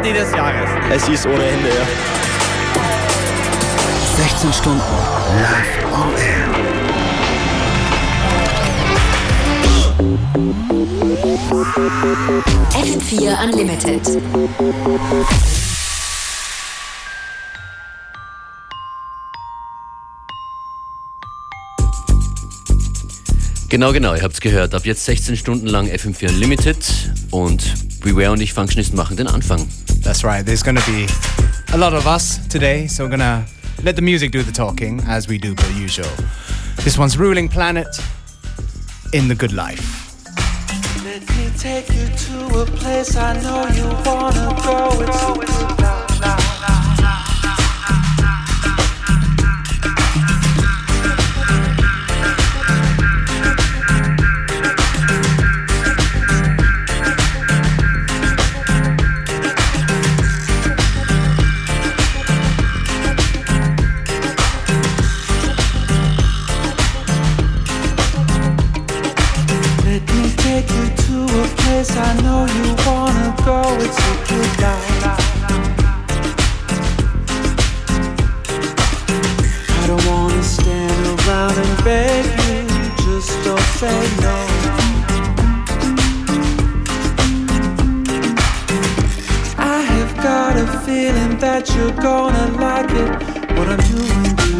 Party des Jahres. Es ist ohne Ende, ja. 16 Stunden live on air. FM4 Unlimited. Genau, genau, ihr habt es gehört. Ab jetzt 16 Stunden lang FM4 Unlimited und Beware und ich Functionist machen den Anfang. That's right. There's going to be a lot of us today, so we're going to let the music do the talking as we do per usual. This one's Ruling Planet in the Good Life. Let me take you to a place I know you wanna go. It's I know you wanna go. It's a good life. I don't wanna stand around and beg you. Just don't say no. I have got a feeling that you're gonna like it. What I'm doing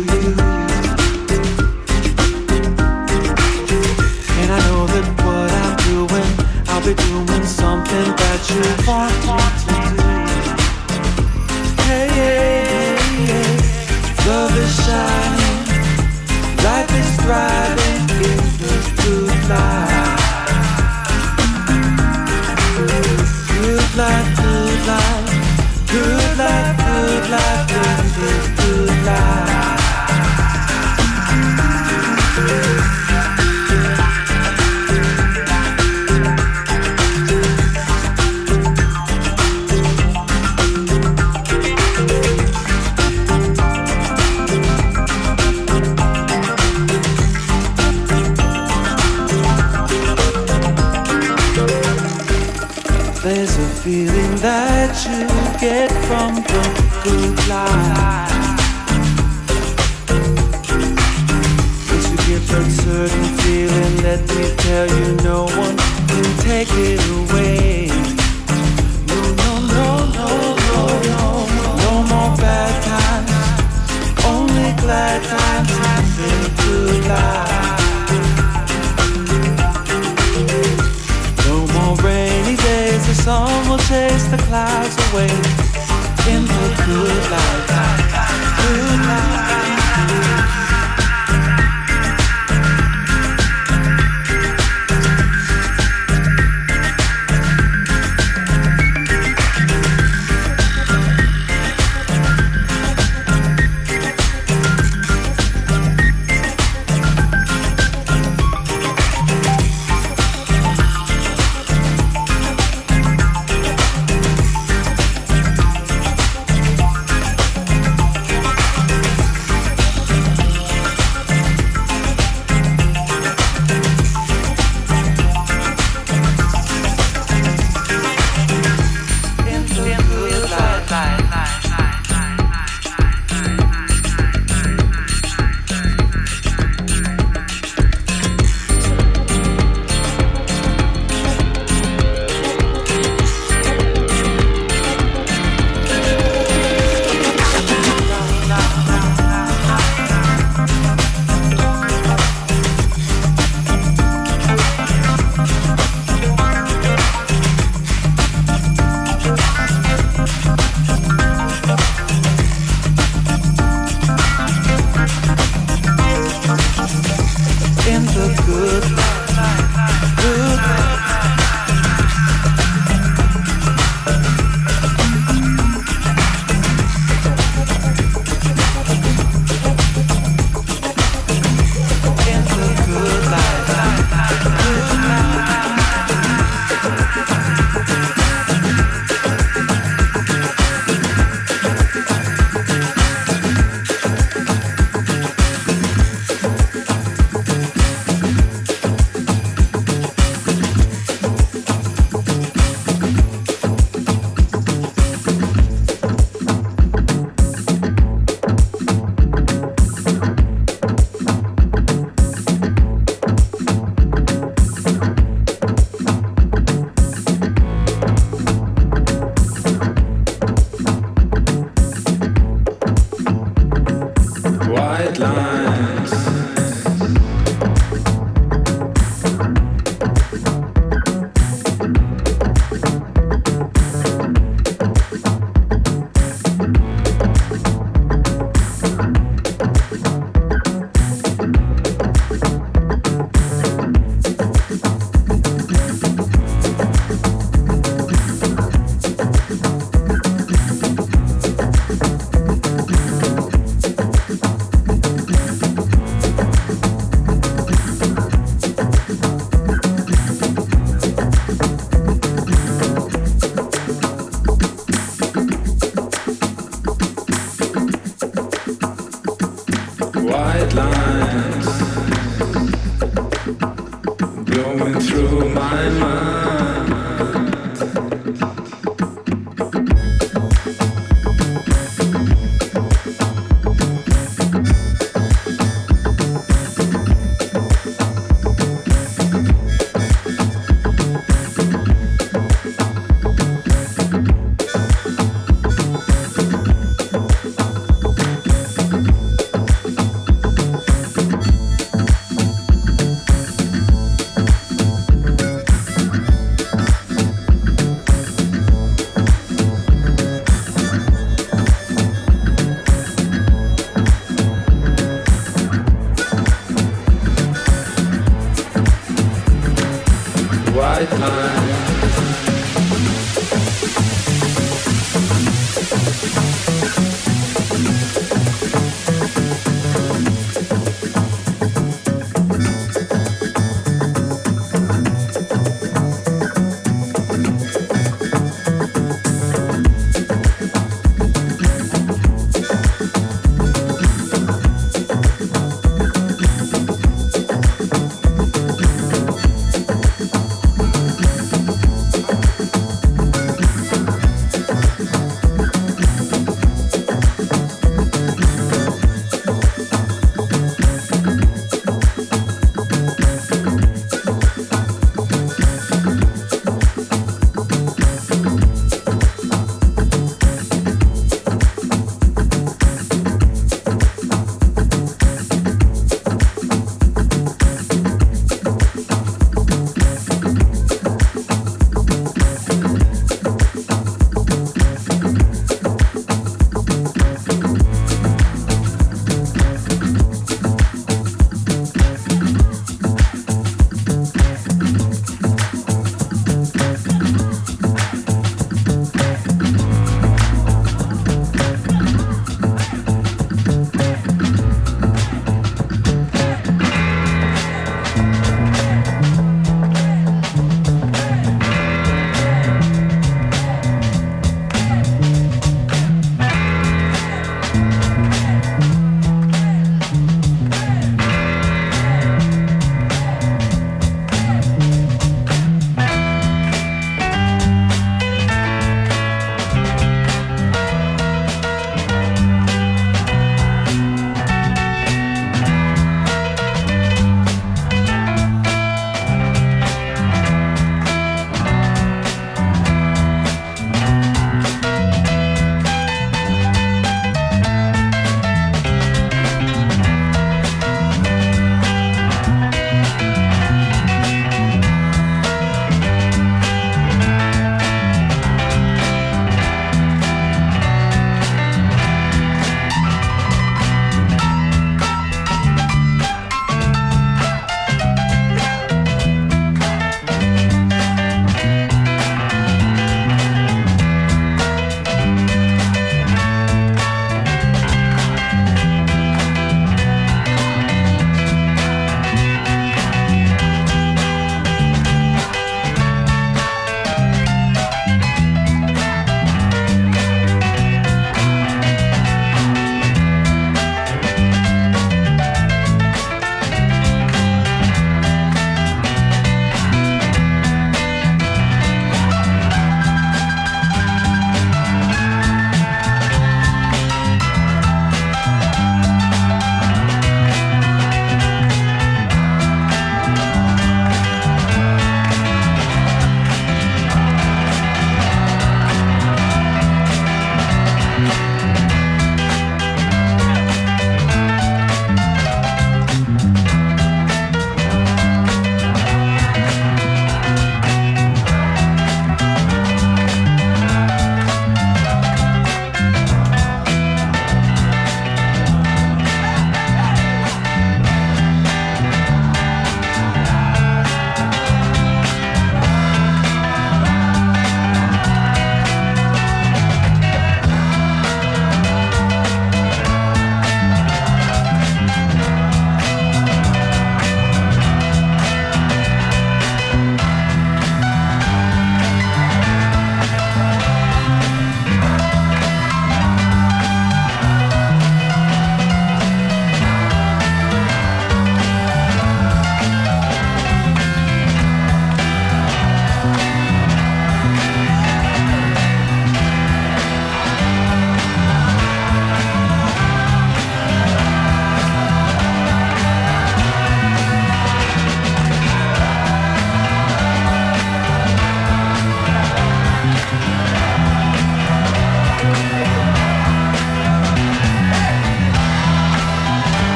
Be doing something that you want to do. Hey, hey, hey, love is shining, life is thriving in the good life.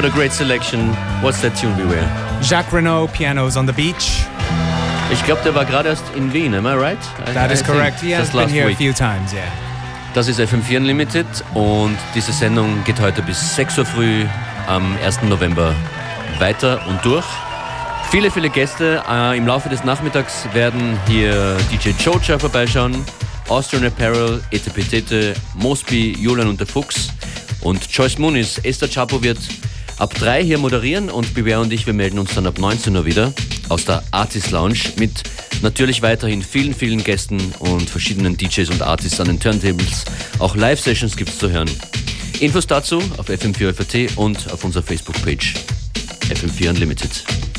What a great selection. What's that tune, Beware? Jacques Renault, Pianos on the Beach. Ich glaube, der war gerade erst in Wien, am I right? I, That is I think correct. Has just been here a week. few times, yeah. Das ist FM4 Unlimited und diese Sendung geht heute bis 6 Uhr früh am 1. November weiter und durch. Viele, viele Gäste. Äh, Im Laufe des Nachmittags werden hier DJ Chocha vorbeischauen, Austrian Apparel, Etepetete, Mosby, Julian und der Fuchs und Joyce Muniz. Esther Chapo wird ab 3 hier moderieren und Beware und ich, wir melden uns dann ab 19 Uhr wieder aus der Artist Lounge mit natürlich weiterhin vielen, vielen Gästen und verschiedenen DJs und Artists an den Turntables. Auch Live-Sessions gibt es zu hören. Infos dazu auf FM4 FAT und auf unserer Facebook-Page FM4 Unlimited.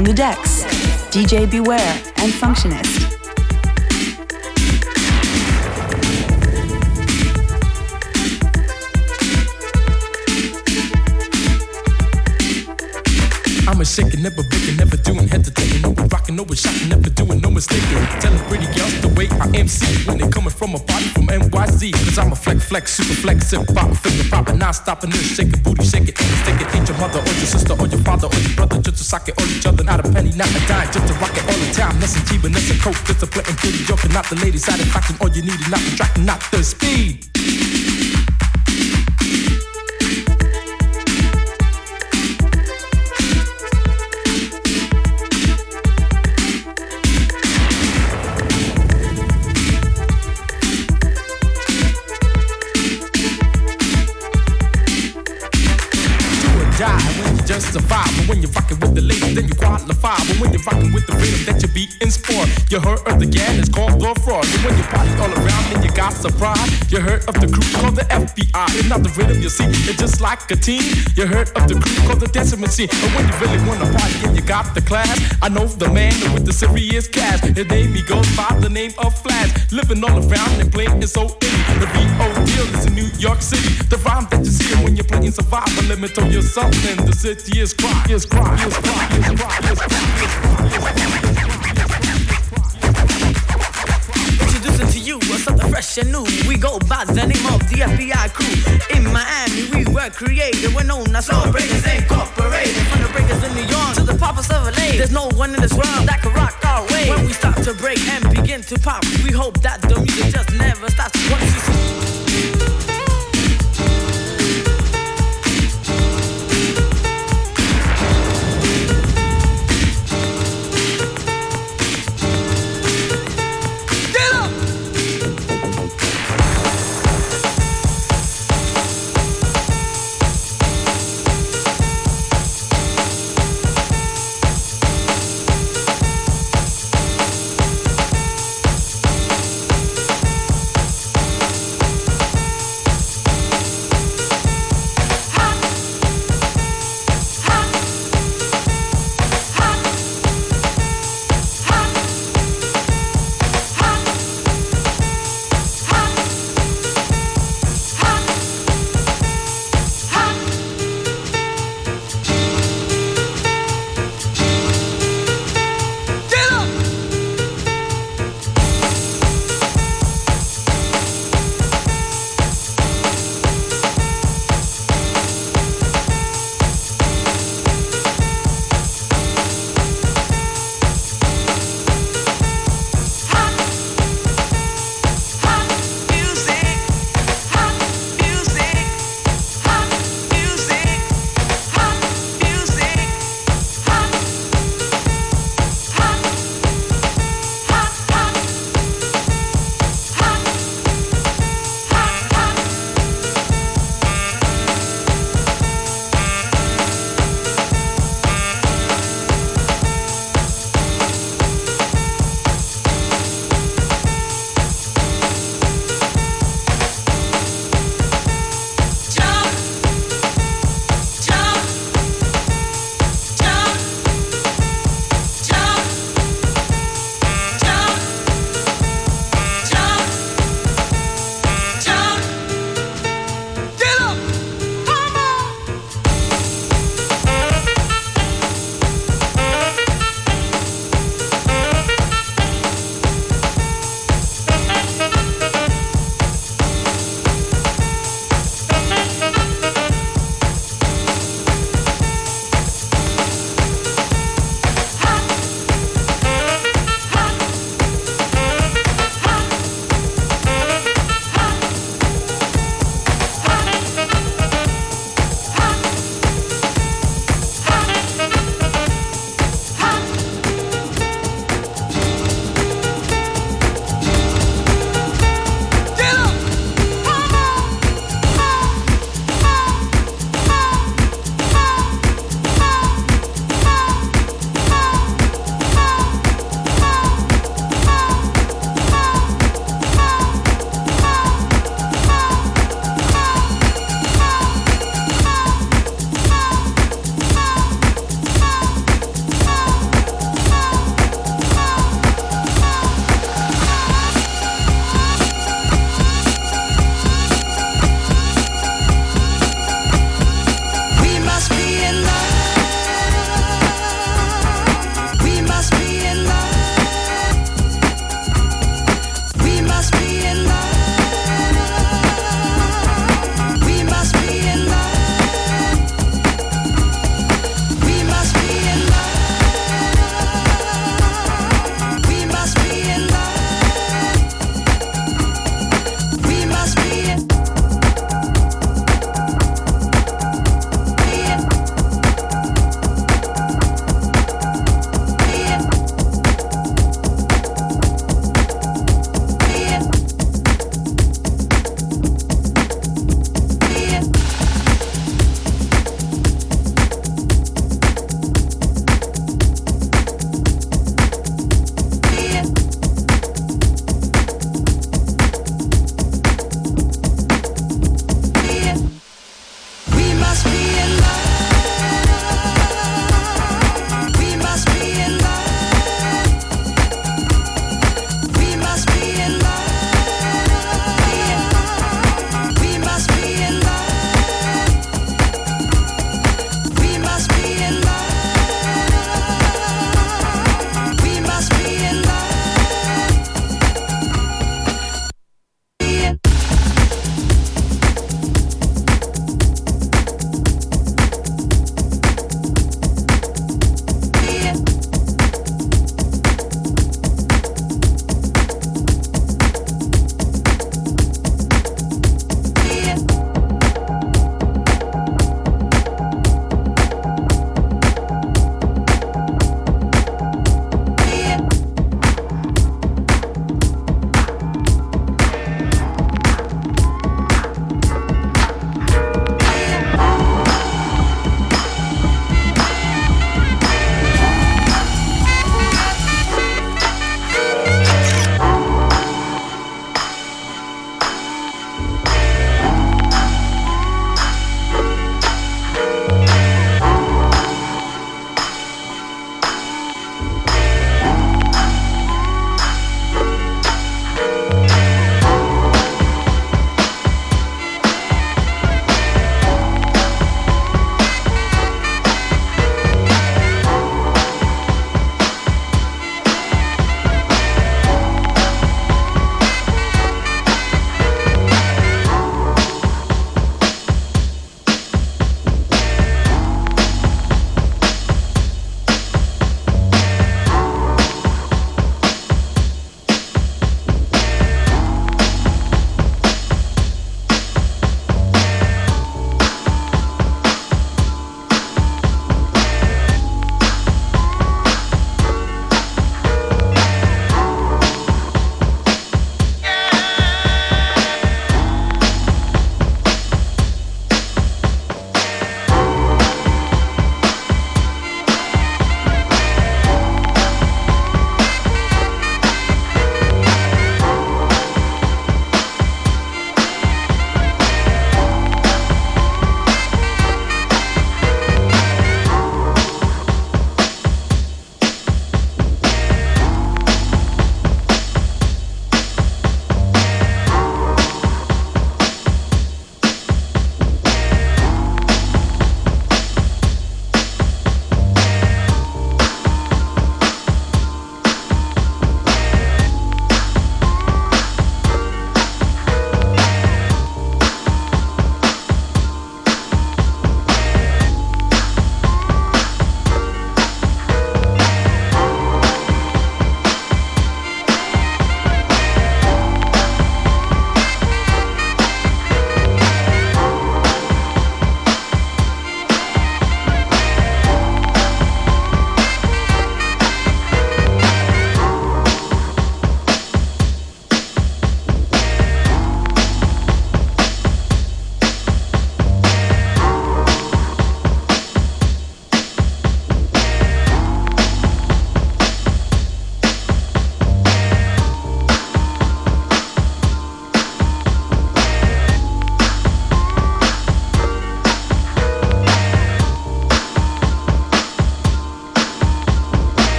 On the decks, DJ Beware and Functionist. I'm a shaking, never breaking, never doing, hesitating, no rocking, no shocking, never doing, no mistaking. Telling pretty girls the way I MC when they coming from a party from NYC. Cause I'm a flex, flex, super flex, hip hop, finger popping, non stopping this, shaking booty, shaking, and stick it. Ain't your mother or your sister or your father or your brother just to sock it on each other, not a penny, not a dime, just to rock it all the time. Nothing cheap, nothing coke, just a play pretty joking, not the lady satisfaction. All you need is not the track, not the speed. Rocking with the ladies, then you qualify. When you're rocking with the rhythm that you beat in sport, you heard of the gang, it's called the fraud. And when you party all around, then you got surprise. You heard of the crew called the FBI. It's not the rhythm you see, it's just like a team. You heard of the crew called the dancing machine. But when you really wanna party and you got the class, I know the man with the serious cash. His name he goes by the name of Flash. Living all around and playing so indie. The B.O. deal is in New York City. The rhyme that you see when you're playing survival. Let me tell you something. The city is cry, is cry, is cry, is cry, is cry. Introducing to you something fresh and new. We go by the name of the FBI crew. In Miami, we were created. We're known as Soul Breakers Incorporated. From the breakers in New York to the poppers of LA. There's no one in this world that can rock our way. When we start to break and begin to pop, we hope that the music just never stops. You see.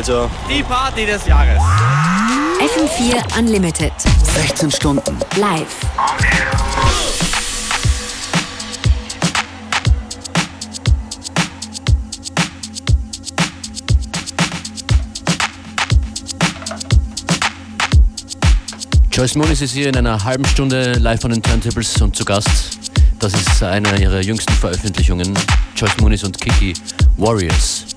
Also Die Party des Jahres. FM4 Unlimited. 16 Stunden. Live. Joyce Moonis ist hier in einer halben Stunde live von den Turntables und zu Gast. Das ist einer ihrer jüngsten Veröffentlichungen. Joyce Moonis und Kiki Warriors.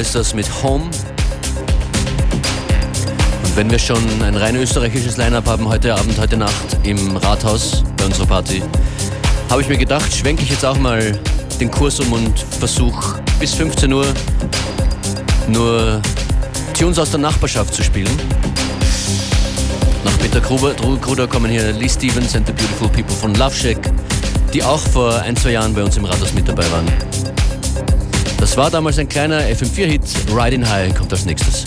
Ist das mit Home. Und wenn wir schon ein rein österreichisches Line-Up haben heute Abend, heute Nacht im Rathaus bei unserer Party, habe ich mir gedacht, schwenke ich jetzt auch mal den Kurs um und versuche bis 15 Uhr nur Tunes aus der Nachbarschaft zu spielen. Nach Peter Kruder, Kruder kommen hier Lee Stevens and the Beautiful People von Love Shack, die auch vor ein, zwei Jahren bei uns im Rathaus mit dabei waren. Das war damals ein kleiner FM4-Hit. Riding High kommt als nächstes.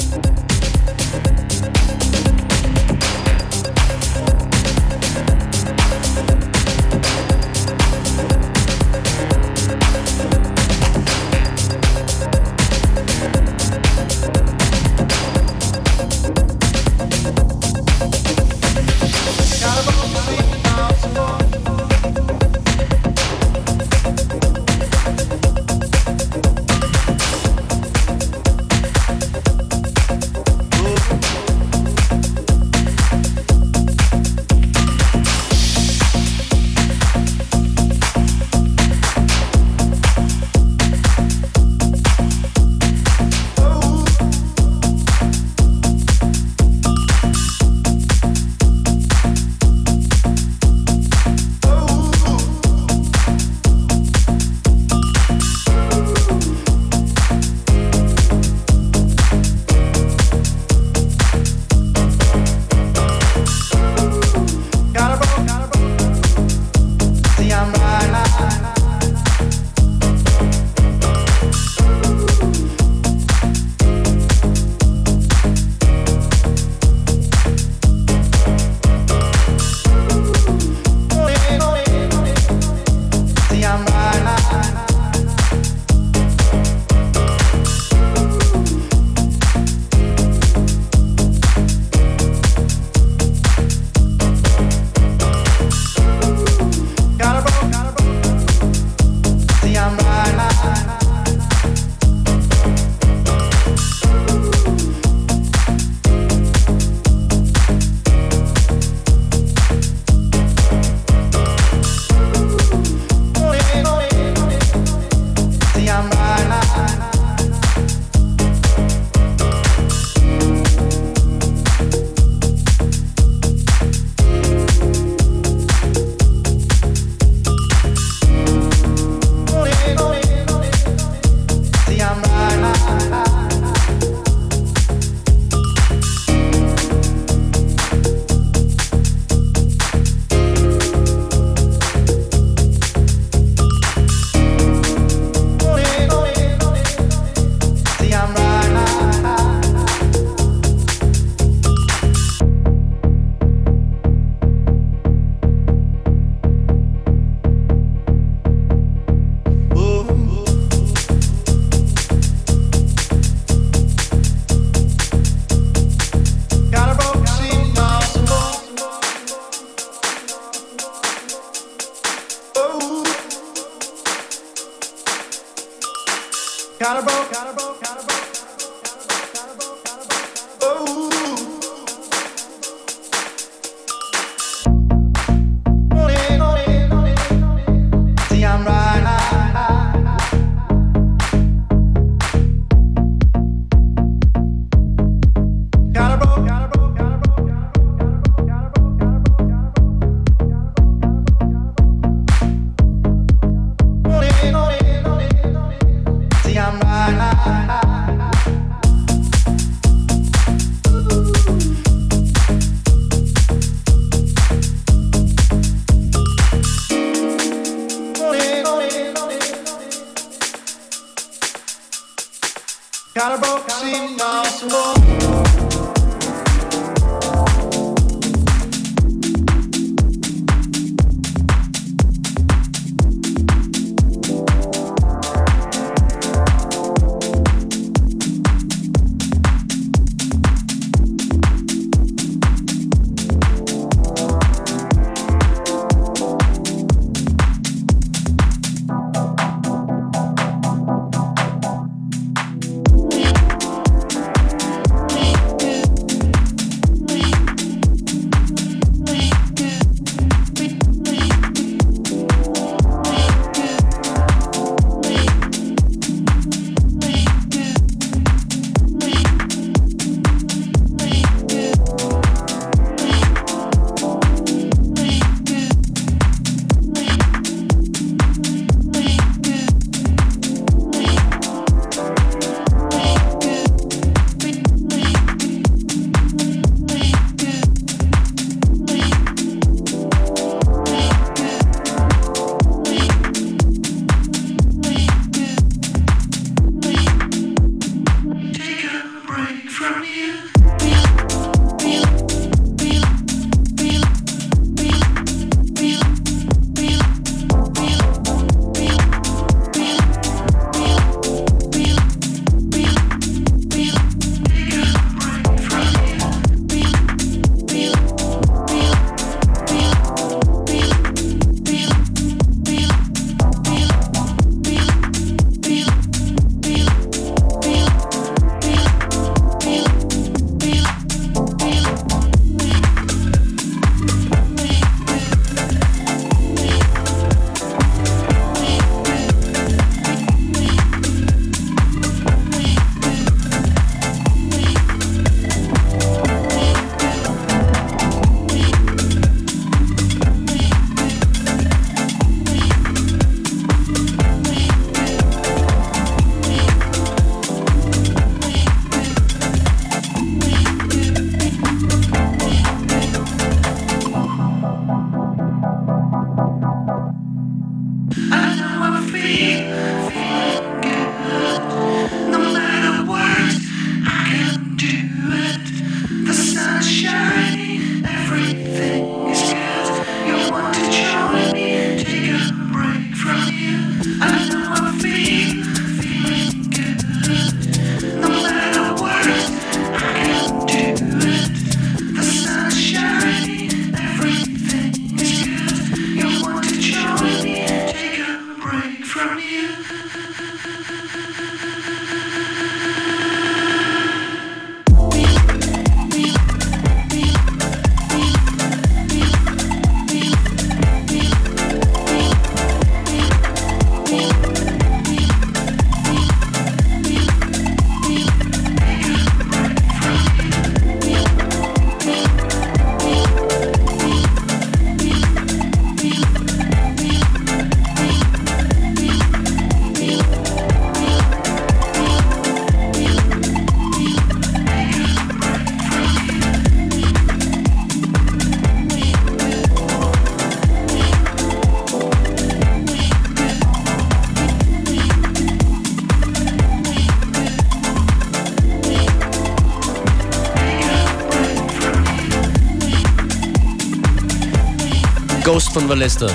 Von Vallesta.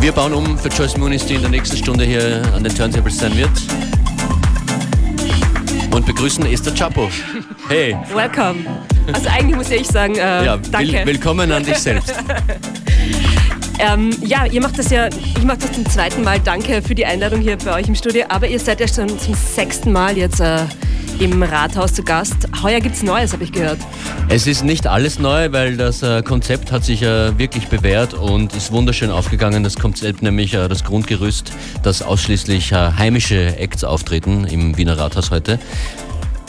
Wir bauen um für Joyce Muniz, die in der nächsten Stunde hier an den Turntables sein wird. Und begrüßen Esther Chapo. Hey. Welcome. Also eigentlich muss ich sagen, äh, Ja, danke. will, willkommen an dich selbst. Ähm, ja, ihr macht das ja, ich mache das zum zweiten Mal. Danke für die Einladung hier bei euch im Studio. Aber ihr seid ja schon zum sechsten Mal jetzt äh, im Rathaus zu Gast. Heuer gibt's Neues, habe ich gehört. Es ist nicht alles neu, weil das äh, Konzept hat sich äh, wirklich bewährt und ist wunderschön aufgegangen. Das Konzept nämlich äh, das Grundgerüst, dass ausschließlich äh, heimische Acts auftreten im Wiener Rathaus heute.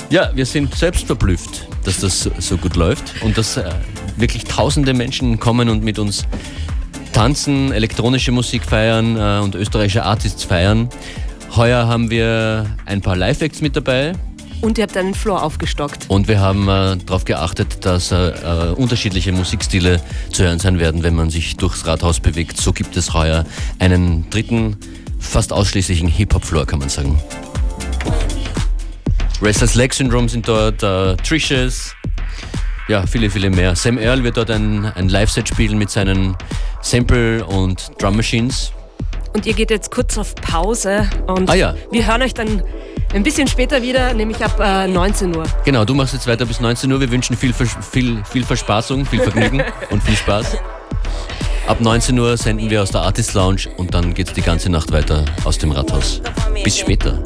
Ja, wir sind selbst verblüfft, dass das so, gut läuft und dass wirklich tausende Menschen kommen und mit uns tanzen, elektronische Musik feiern und österreichische Artists feiern. Heuer haben wir ein paar Live-Acts mit dabei. Und ihr habt einen Floor aufgestockt. Und wir haben äh, darauf geachtet, dass äh, äh, unterschiedliche Musikstile zu hören sein werden, wenn man sich durchs Rathaus bewegt. So gibt es heuer einen dritten fast ausschließlichen Hip-Hop-Floor, kann man sagen. Restless Leg Syndrome sind dort, äh, Trishers, ja, viele, viele mehr. Sam Earl wird dort ein, ein Live-Set spielen mit seinen Sample- und Drum-Machines. Und ihr geht jetzt kurz auf Pause und Ah ja. wir hören euch dann ein bisschen später wieder, nämlich ab äh, 19 Uhr. Genau, du machst jetzt weiter bis 19 Uhr. Wir wünschen viel, Vers- viel, viel Verspaßung, viel Vergnügen und viel Spaß. Ab 19 Uhr senden wir aus der Artist Lounge und dann geht's die ganze Nacht weiter aus dem Rathaus. Bis später.